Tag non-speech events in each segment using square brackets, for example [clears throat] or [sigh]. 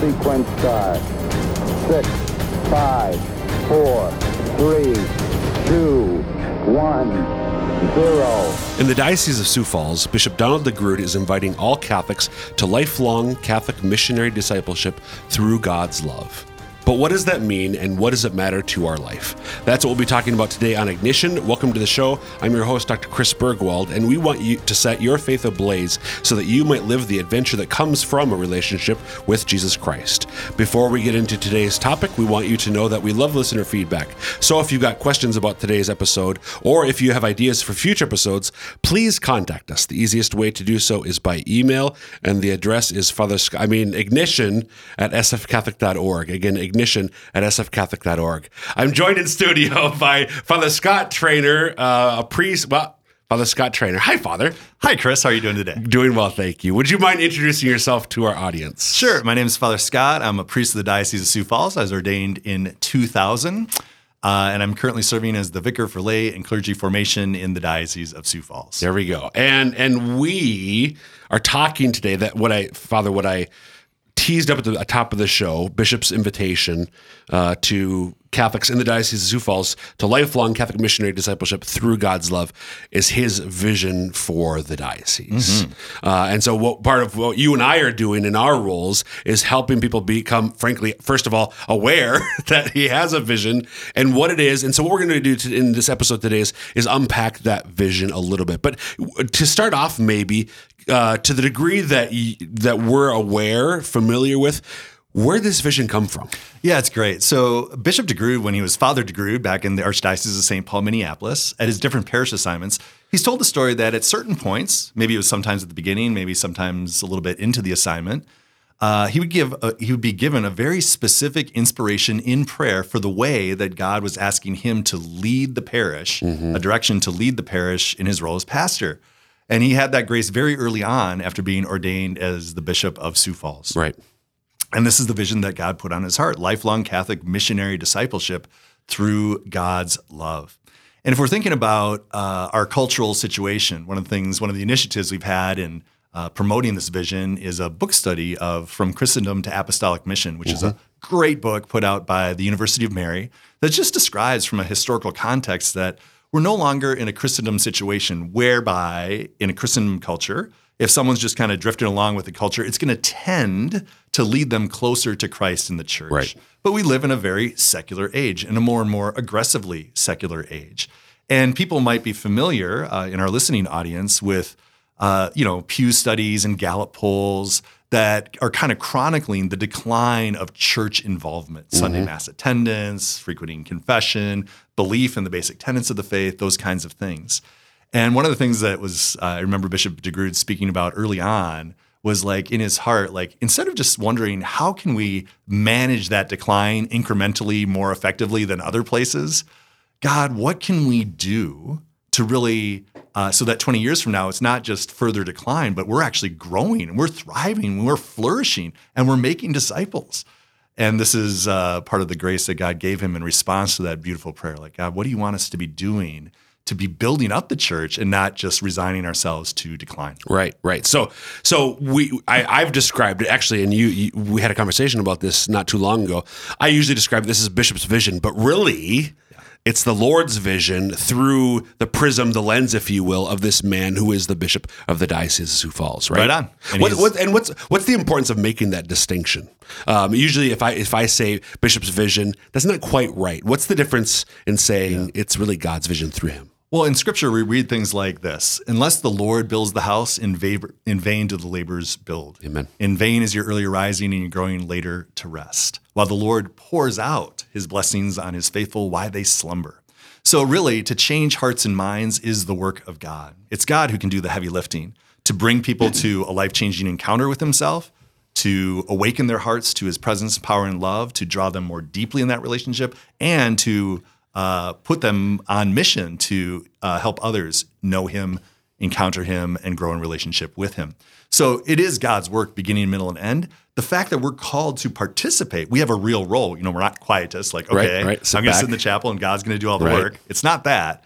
sequence start. Six, five, four, three, two, one, zero. In the Diocese of Sioux Falls, Bishop Donald DeGrood is inviting all Catholics to lifelong Catholic missionary discipleship through God's love. But what does that mean and what does it matter to our life? That's what we'll be talking about today on Ignition. Welcome to the show. I'm your host, Dr. Chris Burgwald, and we want you to set your faith ablaze so that you might live the adventure that comes from a relationship with Jesus Christ. Before we get into today's topic, we want you to know that we love listener feedback. So if you've got questions about today's episode or if you have ideas for future episodes, please contact us. The easiest way to do so is by email, and the address is Father, I mean, ignition at sfcatholic.org. Again, ignition at sfcatholic.org. I'm joined in studio [laughs] by Father Scott Traynor, uh, a priest. Well, Father Scott Traynor. Hi, Father. Hi, Chris. How are you doing today? Doing well, thank you. Would you mind introducing yourself to our audience? Sure. My name is Father Scott. I'm a priest of the Diocese of Sioux Falls. I was ordained in 2000, uh, and I'm currently serving as the vicar for lay and clergy formation in the Diocese of Sioux Falls. There we go. And and we are talking today that what I Father what I teased up at the top of the show, Bishop's invitation uh, to Catholics in the Diocese of Sioux Falls to lifelong Catholic missionary discipleship through God's love is his vision for the diocese. Uh, and so, what part of what you and I are doing in our roles is helping people become, frankly, first of all, aware [laughs] that he has a vision and what it is. And so, what we're going to do in this episode today is, is unpack that vision a little bit. But to start off, maybe uh, to the degree that y- that we're aware, familiar with, where did this vision come from? Yeah, it's great. So Bishop DeGrood, when he was Father DeGrood back in the Archdiocese of St. Paul, Minneapolis, at his different parish assignments, he's told the story that at certain points, maybe it was sometimes at the beginning, maybe sometimes a little bit into the assignment, uh, he would give a, he would be given a very specific inspiration in prayer for the way that God was asking him to lead the parish, a direction to lead the parish in his role as pastor. And he had that grace very early on after being ordained as the bishop of Sioux Falls. Right. And this is the vision that God put on his heart lifelong Catholic missionary discipleship through God's love. And if we're thinking about uh, our cultural situation, one of the things, one of the initiatives we've had in uh, promoting this vision is a book study of From Christendom to Apostolic Mission, which is a great book put out by the University of Mary that just describes from a historical context that we're no longer in a Christendom situation whereby, in a Christendom culture, if someone's just kind of drifting along with the culture, it's going to tend to lead them closer to Christ in the church. Right. But we live in a very secular age, in a more and more aggressively secular age. And people might be familiar uh, in our listening audience with, uh, you know, Pew studies and Gallup polls that are kind of chronicling the decline of church involvement, Sunday Mass attendance, frequenting confession, belief in the basic tenets of the faith, those kinds of things. And one of the things that was, uh, I remember Bishop DeGrood speaking about early on was like in his heart, like instead of just wondering how can we manage that decline incrementally more effectively than other places, God, what can we do to really, uh, so that 20 years from now, it's not just further decline, but we're actually growing and we're thriving, and we're flourishing, and we're making disciples. And this is uh, part of the grace that God gave him in response to that beautiful prayer. Like, God, what do you want us to be doing to be building up the church and not just resigning ourselves to decline? Right, right. So, so we, I, I've described it actually, and you, you, we had a conversation about this not too long ago. I usually describe this as Bishop's vision, but really, it's the Lord's vision through the prism, the lens, if you will, of this man who is the bishop of the diocese of Sioux Falls. Right, Right on. And What, what, and what's what's the importance of making that distinction? Um, usually, if I if I say Bishop's vision, that's not quite right. What's the difference in saying it's really God's vision through him? Well, in scripture, we read things like this Unless the Lord builds the house, in, in vain do the laborers build. Amen. In vain is your early rising and your growing later to rest. While the Lord pours out his blessings on his faithful, why they slumber. So, really, to change hearts and minds is the work of God. It's God who can do the heavy lifting to bring people to a life changing encounter with himself, to awaken their hearts to his presence, power, and love, to draw them more deeply in that relationship, and to uh, put them on mission to uh, help others know him, encounter him, and grow in relationship with him. So it is God's work, beginning, middle, and end. The fact that we're called to participate, we have a real role. You know, we're not quietists, like, okay, right. Sit I'm going to sit in the chapel and God's going to do all the Right. work. It's not that.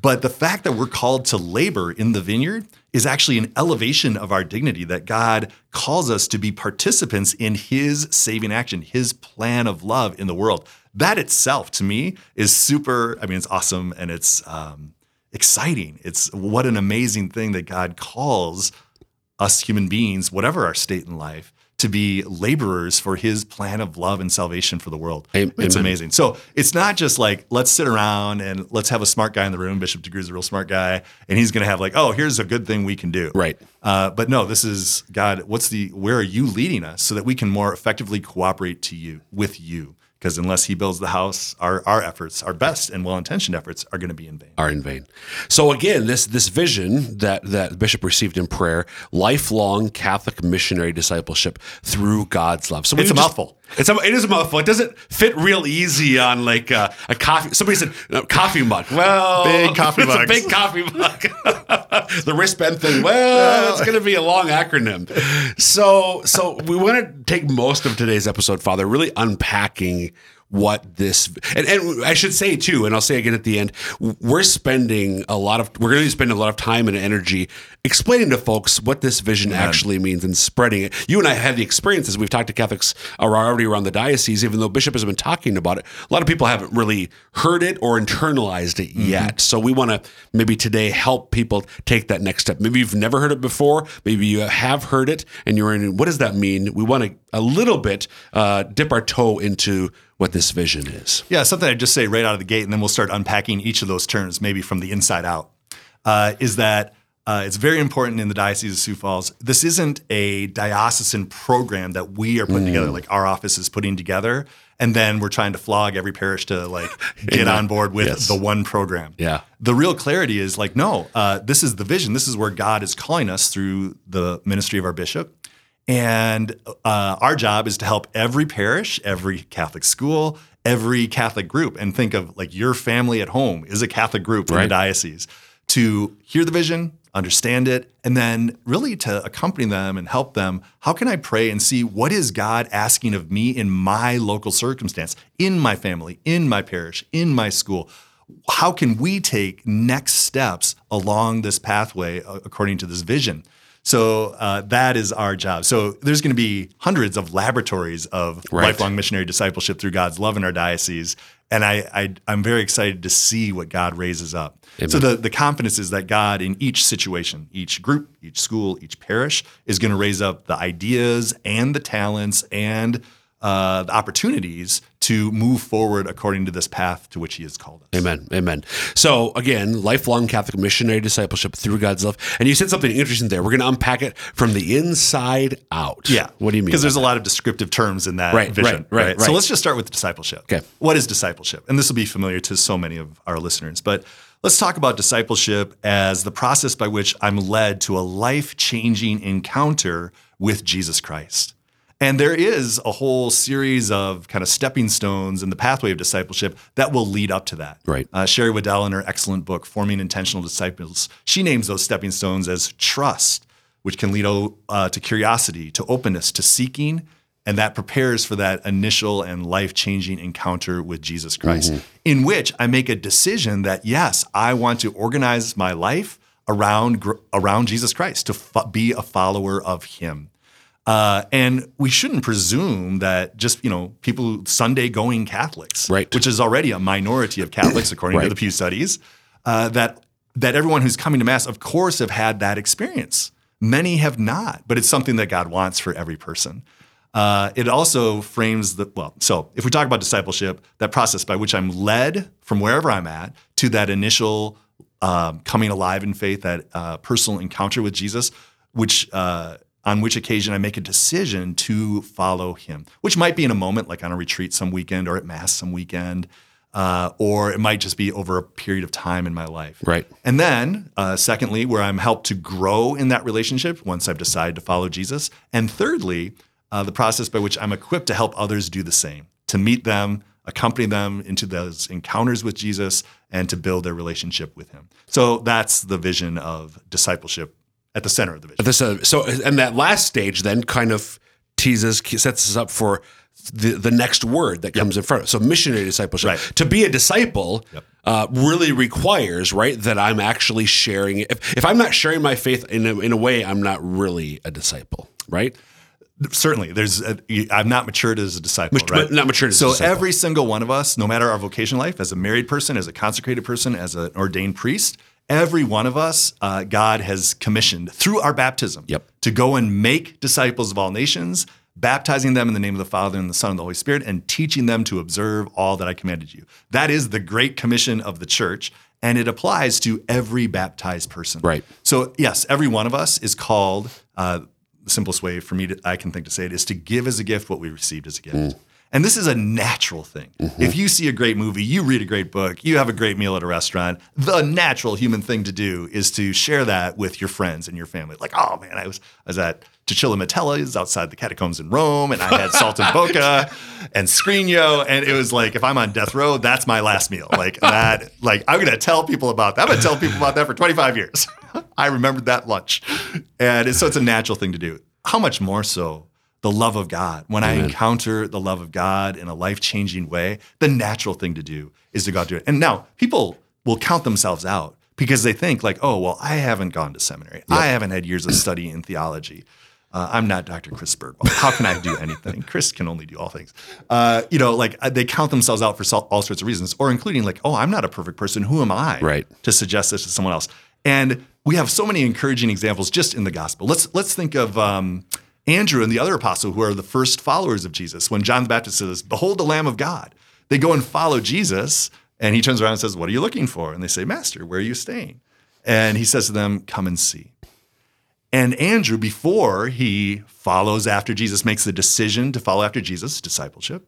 But the fact that we're called to labor in the vineyard is actually an elevation of our dignity that God calls us to be participants in his saving action, his plan of love in the world. That itself to me is super, I mean, it's awesome and it's um, exciting. It's what an amazing thing that God calls us human beings, whatever our state in life, to be laborers for his plan of love and salvation for the world. Amen. It's amazing. So it's not just like, let's sit around and let's have a smart guy in the room. Bishop DeGrood's a real smart guy. And he's going to have like, oh, here's a good thing we can do. Right. Uh, but no, this is God, what's the, where are you leading us so that we can more effectively cooperate to you, with you? Because unless he builds the house, our, our efforts, our best and well intentioned efforts, are going to be in vain. are in vain. So again, this this vision that that Bishop received in prayer, lifelong Catholic missionary discipleship through God's love. So It's a just- mouthful. It's a, it is a mouthful. It doesn't fit real easy on like uh, a coffee. Somebody said uh, coffee mug. Well, Big coffee a big coffee mug. [laughs] the wristband thing. Well, it's going to be a long acronym. So so we want to take most of today's episode, Father, really unpacking what this and, and I should say too, and I'll say again at the end, we're spending a lot of we're going to be spending a lot of time and energy explaining to folks what this vision actually means and spreading it. You and I had the experiences. We've talked to Catholics are already around the diocese, even though Bishop has been talking about it. A lot of people haven't really heard it or internalized it yet. So we want to maybe today help people take that next step. Maybe you've never heard it before. Maybe you have heard it and you're in. What does that mean? We want to a little bit uh, dip our toe into what this vision is. Yeah, something I'd just say right out of the gate, and then we'll start unpacking each of those terms, maybe from the inside out, uh, is that uh, it's very important in the Diocese of Sioux Falls. This isn't a diocesan program that we are putting together, like our office is putting together, and then we're trying to flog every parish to like [laughs] get on board with Yes. the one program. Yeah. The real clarity is like, no, uh, this is the vision. This is where God is calling us through the ministry of our bishop. And uh, our job is to help every parish, every Catholic school, every Catholic group, and think of like your family at home is a Catholic group in Right. the diocese to hear the vision, understand it, and then really to accompany them and help them. How can I pray and see what is God asking of me in my local circumstance, in my family, in my parish, in my school? How can we take next steps along this pathway uh, according to this vision? So uh, that is our job. So there's going to be hundreds of laboratories of Right. lifelong missionary discipleship through God's love in our diocese, and I, I I'm very excited to see what God raises up. So the the confidence is that God in each situation, each group, each school, each parish is going to raise up the ideas and the talents and uh, the opportunities to move forward according to this path to which He has called us. Amen. Amen. So again, lifelong Catholic missionary discipleship through God's love. And you said something interesting there. We're going to unpack it from the inside out. Yeah. What do you mean? Because there's by a lot of descriptive terms in that Right, vision. right, right, So right. let's just start with discipleship. Okay. What is discipleship? And this will be familiar to so many of our listeners, but let's talk about discipleship as the process by which I'm led to a life changing encounter with Jesus Christ. And there is a whole series of kind of stepping stones in the pathway of discipleship that will lead up to that. Right. Uh, Sherry Weddell, in her excellent book, Forming Intentional Disciples, she names those stepping stones as trust, which can lead uh, to curiosity, to openness, to seeking, and that prepares for that initial and life changing encounter with Jesus Christ, in which I make a decision that, yes, I want to organize my life around, around Jesus Christ, to fo- be a follower of Him. Uh, and we shouldn't presume that just you know people Sunday going Catholics, Right. which is already a minority of Catholics [clears throat] according Right. to the Pew Studies, uh, that that everyone who's coming to Mass, of course, have had that experience. Many have not, but it's something that God wants for every person. Uh, it also frames the well. So if we talk about discipleship, that process by which I'm led from wherever I'm at to that initial um, coming alive in faith, that uh, personal encounter with Jesus, which uh, on which occasion I make a decision to follow Him, which might be in a moment, like on a retreat some weekend or at Mass some weekend, uh, or it might just be over a period of time in my life. Right. And then, uh, secondly, where I'm helped to grow in that relationship once I've decided to follow Jesus. And thirdly, uh, the process by which I'm equipped to help others do the same, to meet them, accompany them into those encounters with Jesus, and to build their relationship with Him. So that's the vision of discipleship at the center of the vision. This, uh, so, and that last stage then kind of teases, sets us up for the, the next word that comes in front of it. So missionary discipleship. Right. To be a disciple uh, really requires, right, that I'm actually sharing. If, if I'm not sharing my faith in a, in a way, I'm not really a disciple, right? certainly there's i'm not matured as a disciple Mat- right not matured as a so every single one of us no matter our vocation life as a married person as a consecrated person as an ordained priest every one of us uh, god has commissioned through our baptism Yep. to go and make disciples of all nations baptizing them in the name of the father and the son and the holy spirit and teaching them to observe all that i commanded you that is the great commission of the church and it applies to every baptized person Right. so yes every one of us is called uh, the simplest way for me to, I can think to say it is to give as a gift what we received as a gift. And this is a natural thing. If you see a great movie, you read a great book, you have a great meal at a restaurant, the natural human thing to do is to share that with your friends and your family. Like, oh man, I was I was at Cecilia Metella's outside the catacombs in Rome, and I had saltimbocca [laughs] and Scrigno, and it was like if I'm on death row, that's my last meal. Like that, like I'm gonna tell people about that. I'm gonna tell people about that for 25 years. [laughs] I remembered that lunch. And it's, so it's a natural thing to do. How much more so the love of God? When I encounter the love of God in a life changing way, the natural thing to do is to go out do it. And now people will count themselves out because they think, like, oh, well, I haven't gone to seminary. I haven't had years of study in theology. Uh, I'm not Dr. Chris Burgwald. How can I do [laughs] anything? Chris can only do all things. Uh, you know, like uh, they count themselves out for all sorts of reasons, or including like, oh, I'm not a perfect person. Who am I Right. to suggest this to someone else? And we have so many encouraging examples just in the gospel. Let's let's think of um, Andrew and the other apostle who are the first followers of Jesus. When John the Baptist says, "Behold the Lamb of God," they go and follow Jesus, and he turns around and says, "What are you looking for?" And they say, "Master, where are you staying?" And he says to them, "Come and see." And Andrew, before he follows after Jesus, makes the decision to follow after Jesus, discipleship.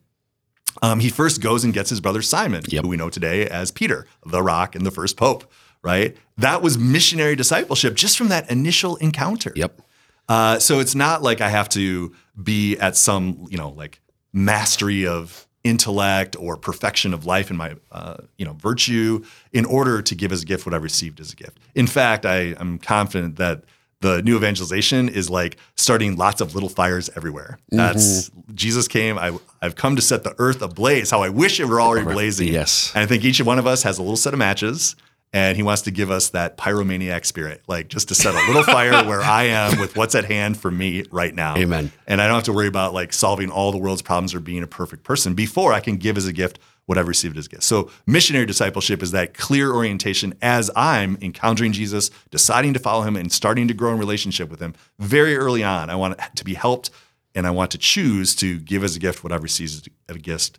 Um, he first goes and gets his brother Simon, Yep. who we know today as Peter, the rock and the first pope, right? That was missionary discipleship just from that initial encounter. Yep. Uh, so it's not like I have to be at some, you know, like mastery of intellect or perfection of life in my, uh, you know, virtue in order to give as a gift what I received as a gift. In fact, I am confident that the new evangelization is like starting lots of little fires everywhere. That's Jesus came. I, I've come to set the earth ablaze. How I wish it were already blazing. Yes. And I think each one of us has a little set of matches and he wants to give us that pyromaniac spirit, like just to set a little fire where I am with what's at hand for me right now. Amen. And I don't have to worry about like solving all the world's problems or being a perfect person before I can give as a gift what I've received as a gift. So missionary discipleship is that clear orientation as I'm encountering Jesus, deciding to follow him and starting to grow in relationship with him very early on. I want to be helped and I want to choose to give as a gift what I've received as a gift,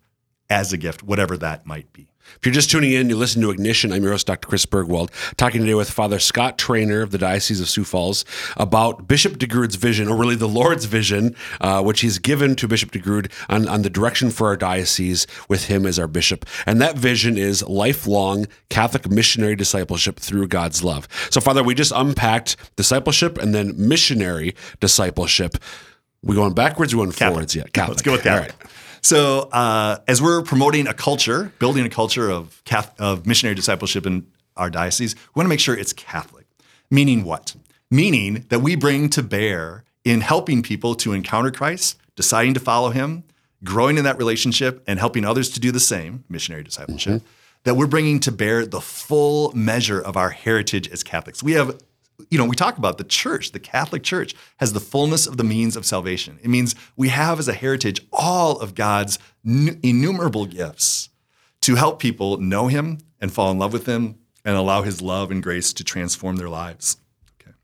as a gift, whatever that might be. If you're just tuning in, you listen to Ignition. I'm your host, Dr. Chris Burgwald, talking today with Father Scott Traynor of the Diocese of Sioux Falls about Bishop DeGrood's vision, or really the Lord's vision, uh, which he's given to Bishop DeGrood on, on the direction for our diocese with him as our bishop. And that vision is lifelong Catholic missionary discipleship through God's love. So, Father, we just unpacked discipleship and then missionary discipleship. We going backwards or going forwards? Yeah, Catholic. Let's go with that. Catholic. right. So, uh, as we're promoting a culture, building a culture of of missionary discipleship in our diocese, we want to make sure it's Catholic. Meaning what? Meaning that we bring to bear in helping people to encounter Christ, deciding to follow Him, growing in that relationship, and helping others to do the same, missionary discipleship. That we're bringing to bear the full measure of our heritage as Catholics. We have you know, we talk about the church, the Catholic Church has the fullness of the means of salvation. It means we have as a heritage all of God's innumerable gifts to help people know Him and fall in love with Him and allow His love and grace to transform their lives. Okay.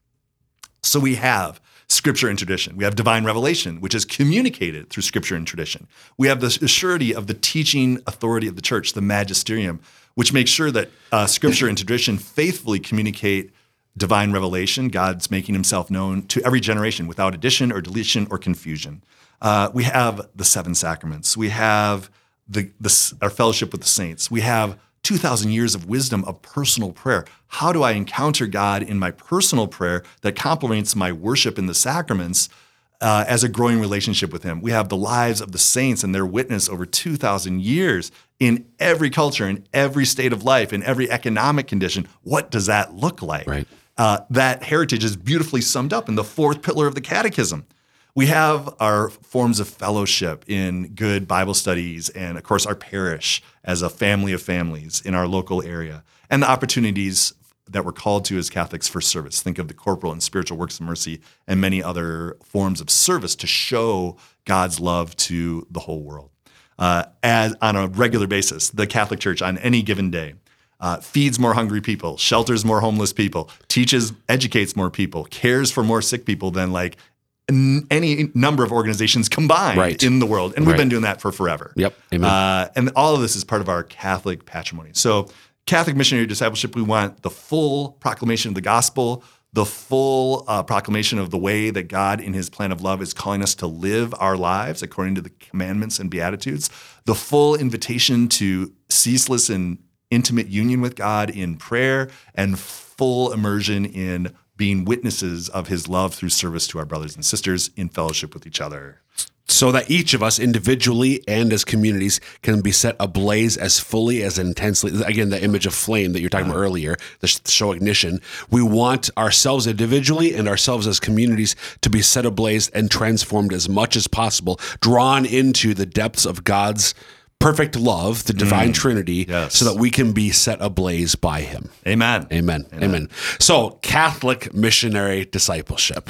So we have scripture and tradition. We have divine revelation, which is communicated through scripture and tradition. We have the surety of the teaching authority of the church, the magisterium, which makes sure that uh, scripture and tradition faithfully communicate divine revelation, God's making himself known to every generation without addition or deletion or confusion. Uh, we have the seven sacraments. We have the, the, our fellowship with the saints. We have 2,000 years of wisdom of personal prayer. How do I encounter God in my personal prayer that complements my worship in the sacraments uh, as a growing relationship with Him? We have the lives of the saints and their witness over 2,000 years in every culture, in every state of life, in every economic condition. What does that look like? Right. Uh, that heritage is beautifully summed up in the fourth pillar of the catechism. We have our forms of fellowship in good Bible studies and, of course, our parish as a family of families in our local area, and the opportunities that we're called to as Catholics for service. Think of the corporal and spiritual works of mercy and many other forms of service to show God's love to the whole world. Uh, as on a regular basis, the Catholic Church on any given day uh, feeds more hungry people, shelters more homeless people, teaches, educates more people, cares for more sick people than like n- any number of organizations combined Right. in the world. And we've Right. been doing that for forever. Yep. Amen. Uh, and all of this is part of our Catholic patrimony. So, Catholic missionary discipleship, we want the full proclamation of the gospel, the full uh, proclamation of the way that God, in his plan of love, is calling us to live our lives according to the commandments and beatitudes, the full invitation to ceaseless and intimate union with God in prayer, and full immersion in being witnesses of his love through service to our brothers and sisters in fellowship with each other. so that each of us individually and as communities can be set ablaze as fully as intensely again the image of flame that you're talking about earlier the show ignition we want ourselves individually and ourselves as communities to be set ablaze and transformed as much as possible drawn into the depths of god's perfect love the divine trinity yes. so that we can be set ablaze by him Amen. amen amen, so catholic missionary discipleship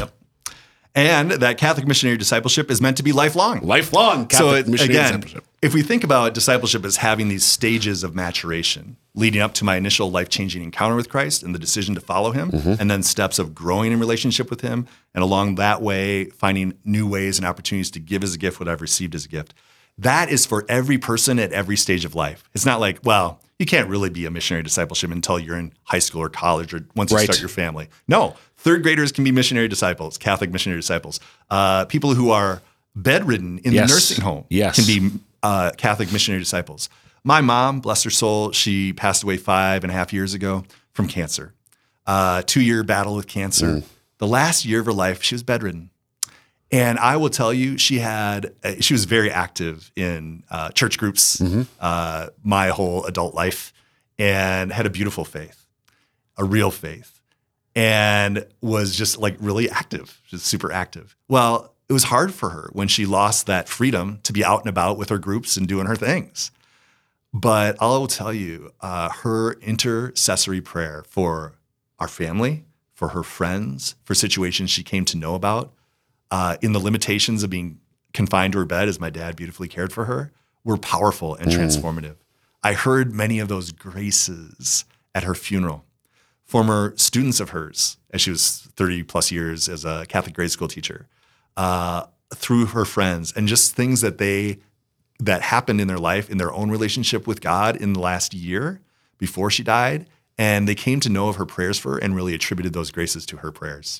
And that Catholic missionary discipleship is meant to be lifelong. lifelong so catholic it, missionary again, discipleship if we think about discipleship as having these stages of maturation, leading up to my initial life-changing encounter with Christ and the decision to follow Him, Mm-hmm. and then steps of growing in relationship with Him, and along that way finding new ways and opportunities to give as a gift what I've received as a gift. That is for every person at every stage of life. It's not like, well, you can't really be a missionary discipleship until you're in high school or college or once you Right. start your family. No, third graders can be missionary disciples, Catholic missionary disciples. Uh, people who are bedridden in Yes. the nursing home Yes. can be uh, Catholic missionary disciples. My mom, bless her soul, she passed away five and a half years ago from cancer. Uh, two year battle with cancer. Mm. The last year of her life, she was bedridden. And I will tell you, she had uh, she was very active in uh, church groups Mm-hmm. uh, my whole adult life, and had a beautiful faith, a real faith, and was just like really active, just super active. Well, it was hard for her when she lost that freedom to be out and about with her groups and doing her things. But I will tell you, uh, her intercessory prayer for our family, for her friends, for situations she came to know about, uh, in the limitations of being confined to her bed as my dad beautifully cared for her, were powerful and transformative. I heard many of those graces at her funeral. Former students of hers, as she was 30 plus years as a Catholic grade school teacher, uh, through her friends, and just things that they that happened in their life in their own relationship with God in the last year before she died. And they came to know of her prayers for her and really attributed those graces to her prayers.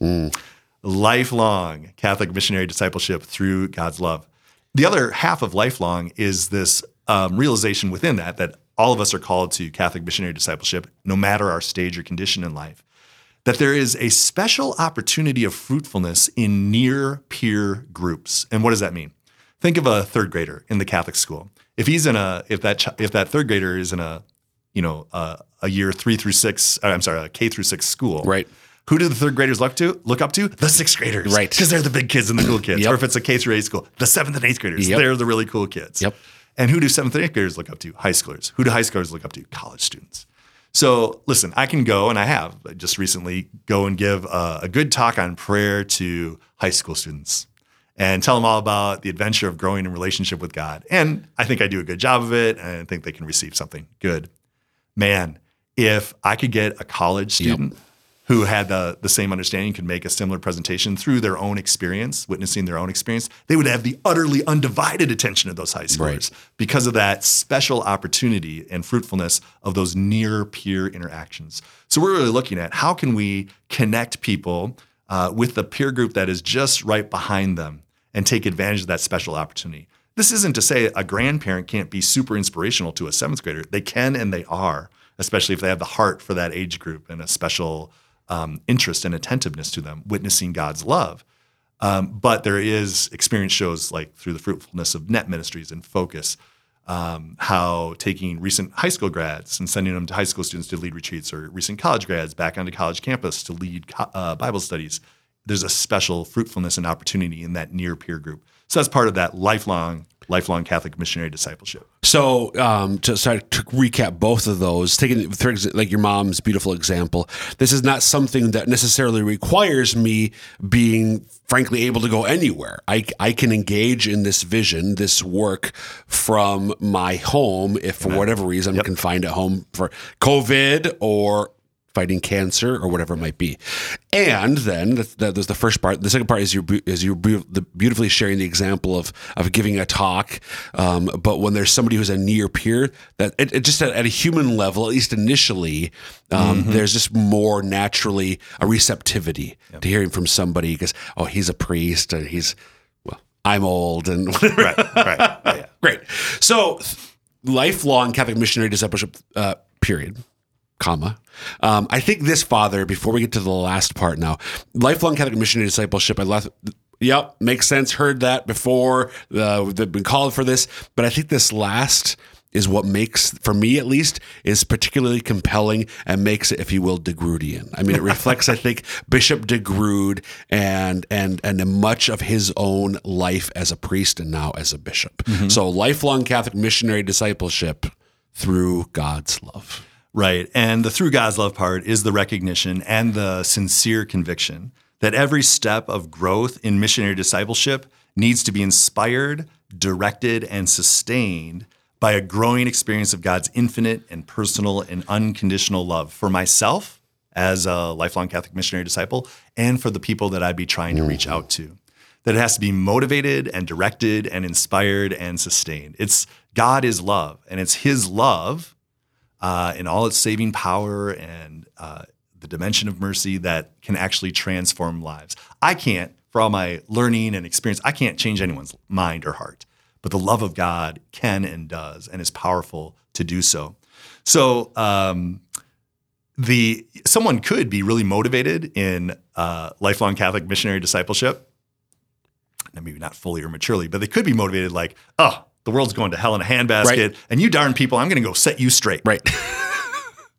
Lifelong Catholic missionary discipleship through God's love. The other half of lifelong is this um, realization within that that all of us are called to Catholic missionary discipleship, no matter our stage or condition in life that there is a special opportunity of fruitfulness in near peer groups. And what does that mean? Think of a third grader in the Catholic school. If he's in a if that if that third grader is in a you know a, a year three through six I'm sorry a K through six school Right. Who do the third graders look to? Look up to the sixth graders, Right. Because they're the big kids and the cool kids. Yep. Or if it's a K through eight school, the seventh and eighth graders, Yep. they're the really cool kids. Yep. And who do seventh and eighth graders look up to? High schoolers. Who do high schoolers look up to? College students. So listen, I can go and I have I just recently go and give a, a good talk on prayer to high school students and tell them all about the adventure of growing in relationship with God. And I think I do a good job of it and I think they can receive something good. Man, if I could get a college student who had the, the same understanding could make a similar presentation through their own experience, witnessing their own experience, they would have the utterly undivided attention of those high schoolers Right. because of that special opportunity and fruitfulness of those near peer interactions. So we're really looking at how can we connect people uh, with the peer group that is just right behind them and take advantage of that special opportunity. This isn't to say a grandparent can't be super inspirational to a seventh grader. They can and they are, especially if they have the heart for that age group and a special um, interest and attentiveness to them, witnessing God's love. Um, but there is experience shows like through the fruitfulness of NET Ministries and FOCUS, um, how taking recent high school grads and sending them to high school students to lead retreats, or recent college grads back onto college campus to lead co- uh, Bible studies there's a special fruitfulness and opportunity in that near peer group. So that's part of that lifelong lifelong Catholic missionary discipleship. So um, to start to recap both of those, taking for like your mom's beautiful example, this is not something that necessarily requires me being frankly able to go anywhere. I, I can engage in this vision, this work from my home if for whatever reason I'm confined at home for COVID or fighting cancer or whatever it might be. And then that, that was the first part. The second part is you is you beautifully sharing the example of of giving a talk. Um, but when there's somebody who's a near peer, that it, it just at, at, a human level, at least initially, um, mm-hmm. there's just more naturally a receptivity yep. to hearing from somebody because oh he's a priest and he's well I'm old and [laughs] right right yeah. great. So lifelong Catholic missionary discipleship uh, period comma. Um, I think this father, before we get to the last part now, lifelong Catholic missionary discipleship, I left. Yep, makes sense. Heard that before. Uh, they've been called for this, but I think this last is what makes, for me at least, is particularly compelling and makes it, if you will, de Groodian. I mean, it reflects, I think, [laughs] Bishop DeGrood and and and much of his own life as a priest and now as a bishop. Mm-hmm. So, lifelong Catholic missionary discipleship through God's love. Right. And the through God's love part is the recognition and the sincere conviction that every step of growth in missionary discipleship needs to be inspired, directed, and sustained by a growing experience of God's infinite and personal and unconditional love for myself as a lifelong Catholic missionary disciple and for the people that I'd be trying to mm. reach out to. That it has to be motivated and directed and inspired and sustained. It's God is love, and it's His love uh, in all its saving power and uh, the dimension of mercy that can actually transform lives. I can't, for all my learning and experience, I can't change anyone's mind or heart, but the love of God can and does and is powerful to do so. So, um, the someone could be really motivated in uh, lifelong Catholic missionary discipleship. Maybe not fully or maturely, but they could be motivated like, oh, the world's going to hell in a handbasket, right. and you darn people, I'm going to go set you straight. Right. [laughs]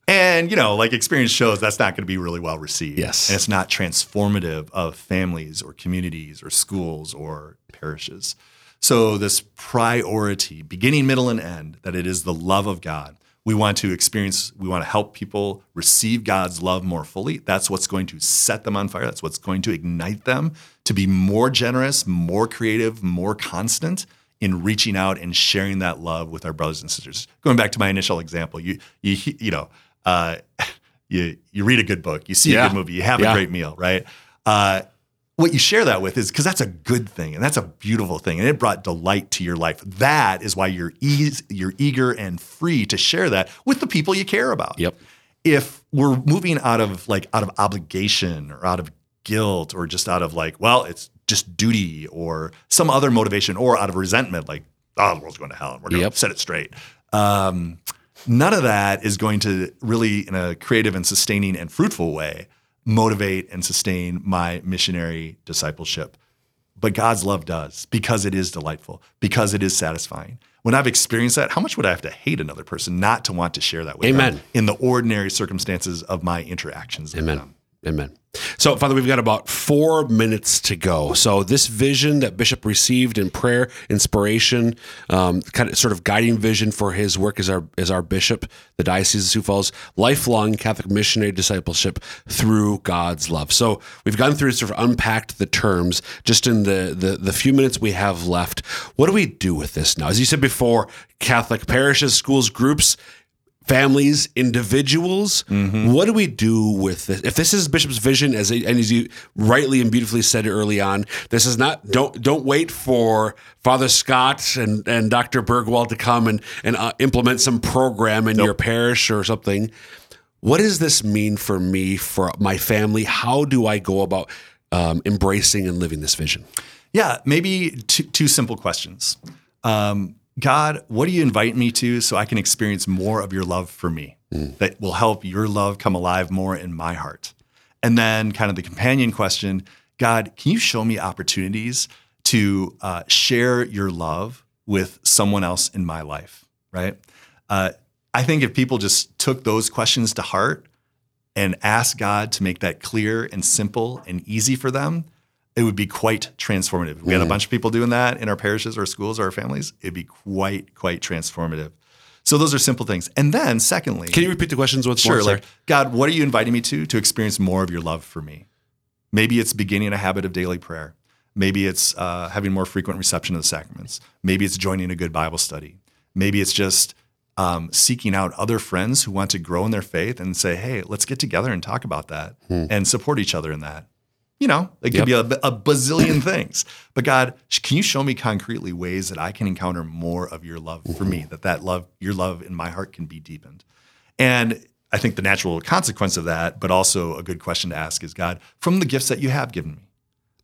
[laughs] and you know, like experience shows that's not going to be really well received. Yes. And it's not transformative of families or communities or schools or parishes. So this priority, beginning, middle, and end, that it is the love of God. We want to experience, we want to help people receive God's love more fully. That's what's going to set them on fire. That's what's going to ignite them to be more generous, more creative, more constant in reaching out and sharing that love with our brothers and sisters. Going back to my initial example, you you you know, uh, [laughs] you you read a good book, you see yeah. a good movie, you have yeah. a great meal, right? Uh, what you share that with is because that's a good thing and that's a beautiful thing and it brought delight to your life. That is why you're you're eager and free to share that with the people you care about. Yep. If we're moving out of like out of obligation or out of guilt or just out of like, well, it's just duty or some other motivation or out of resentment, like, oh, the world's going to hell and we're going to yep. set it straight. Um, none of that is going to really, in a creative and sustaining and fruitful way, motivate and sustain my missionary discipleship. But God's love does because it is delightful, because it is satisfying. When I've experienced that, how much would I have to hate another person not to want to share that with Amen. them in the ordinary circumstances of my interactions Amen. with them? Amen. So, Father, we've got about four minutes to go. So, this vision that Bishop received in prayer, inspiration, um, kind of sort of guiding vision for his work as our as our bishop, the Diocese of Sioux Falls, lifelong Catholic missionary discipleship through God's love. So, we've gone through sort of unpacked the terms just in the, the the few minutes we have left. What do we do with this now? As you said before, Catholic parishes, schools, groups families, individuals. Mm-hmm. What do we do with this? If this is Bishop's vision, as and as you rightly and beautifully said early on, this is not. Don't don't wait for Father Scott and and Dr. Burgwald to come and and uh, implement some program in nope. your parish or something. What does this mean for me, for my family? How do I go about um, embracing and living this vision? Yeah, maybe two, two simple questions. Um, God, what do you invite me to so I can experience more of your love for me mm. that will help your love come alive more in my heart? And then, kind of the companion question God, can you show me opportunities to uh, share your love with someone else in my life? Right? Uh, I think if people just took those questions to heart, and asked God to make that clear and simple and easy for them, it would be quite transformative. We had a bunch of people doing that in our parishes or schools or our families, it'd be quite, quite transformative. So those are simple things. And then secondly, Can you repeat the questions once Sure. more? Sorry. Like, God, what are you inviting me to to experience more of your love for me? Maybe it's beginning a habit of daily prayer. Maybe it's uh, having more frequent reception of the sacraments. Maybe it's joining a good Bible study. Maybe it's just um, seeking out other friends who want to grow in their faith and say, hey, let's get together and talk about that and support each other in that. You know, it could be a, a bazillion things. But God, can you show me concretely ways that I can encounter more of your love for me, that that love, your love in my heart can be deepened? And I think the natural consequence of that, but also a good question to ask is God, from the gifts that you have given me,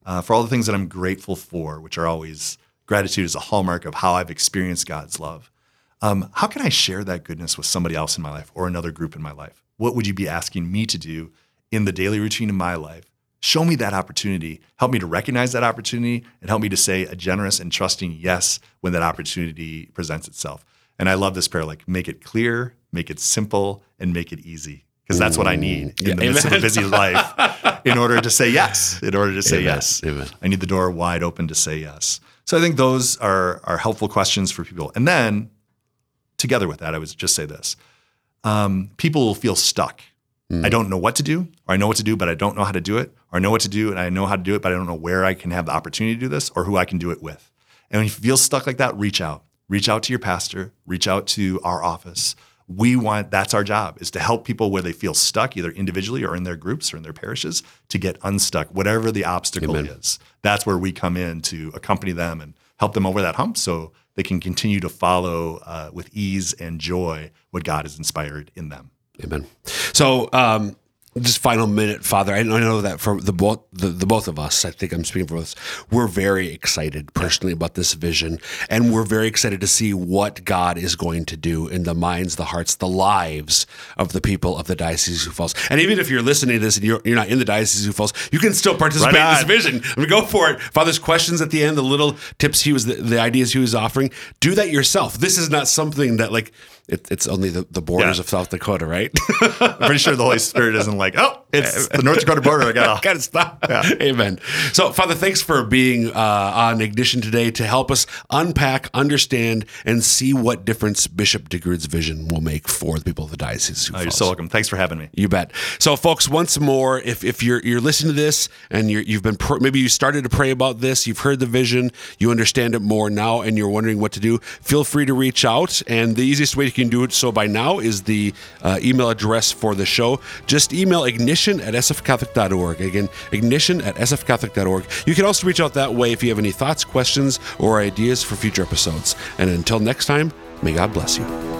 uh, for all the things that I'm grateful for, which are always gratitude is a hallmark of how I've experienced God's love. Um, how can I share that goodness with somebody else in my life or another group in my life? What would you be asking me to do in the daily routine of my life? Show me that opportunity. Help me to recognize that opportunity and help me to say a generous and trusting yes when that opportunity presents itself. And I love this prayer like, make it clear, make it simple, and make it easy. Because that's what I need in Yeah, the midst of a busy life [laughs] in order to say yes. In order to say Amen, yes. amen. I need the door wide open to say yes. So I think those are are helpful questions for people. And then together with that, I would just say this. Um, people will feel stuck. I don't know what to do, or I know what to do, but I don't know how to do it, or I know what to do and I know how to do it, but I don't know where I can have the opportunity to do this or who I can do it with. And when you feel stuck like that, reach out. Reach out to your pastor, reach out to our office. We want that's our job is to help people where they feel stuck, either individually or in their groups or in their parishes, to get unstuck, whatever the obstacle Amen. is. That's where we come in to accompany them and help them over that hump so they can continue to follow uh, with ease and joy what God has inspired in them. Amen. So, um, just final minute, Father. I know, that for the both the, the both of us, I think I'm speaking for us. We're very excited personally about this vision, and we're very excited to see what God is going to do in the minds, the hearts, the lives of the people of the Diocese of Sioux Falls. And even if you're listening to this and you're, you're not in the Diocese of Sioux Falls, you can still participate Right in this vision. I mean, go for it. Father's questions at the end, the little tips he was, the, the ideas he was offering. Do that yourself. This is not something that like it, it's only the, the borders Yeah. of South Dakota, right? [laughs] I'm pretty sure the Holy Spirit isn't like, oh, it's [laughs] the North Dakota border. I gotta, [laughs] Gotta stop. Amen. So, Father, thanks for being uh, on Ignition today to help us unpack, understand, and see what difference Bishop DeGrood's vision will make for the people of the diocese. of Oh, you're so welcome. Thanks for having me. You bet. So, folks, once more, if, if you're you're listening to this and you're, you've been pr- maybe you started to pray about this, you've heard the vision, you understand it more now, and you're wondering what to do, feel free to reach out. And the easiest way you can do it so by now is the uh, email address for the show. Just email ignition at sfcatholic.org. Again, ignition at sfcatholic.org. You can also reach out that way if you have any thoughts, questions, or ideas for future episodes. And until next time, may God bless you.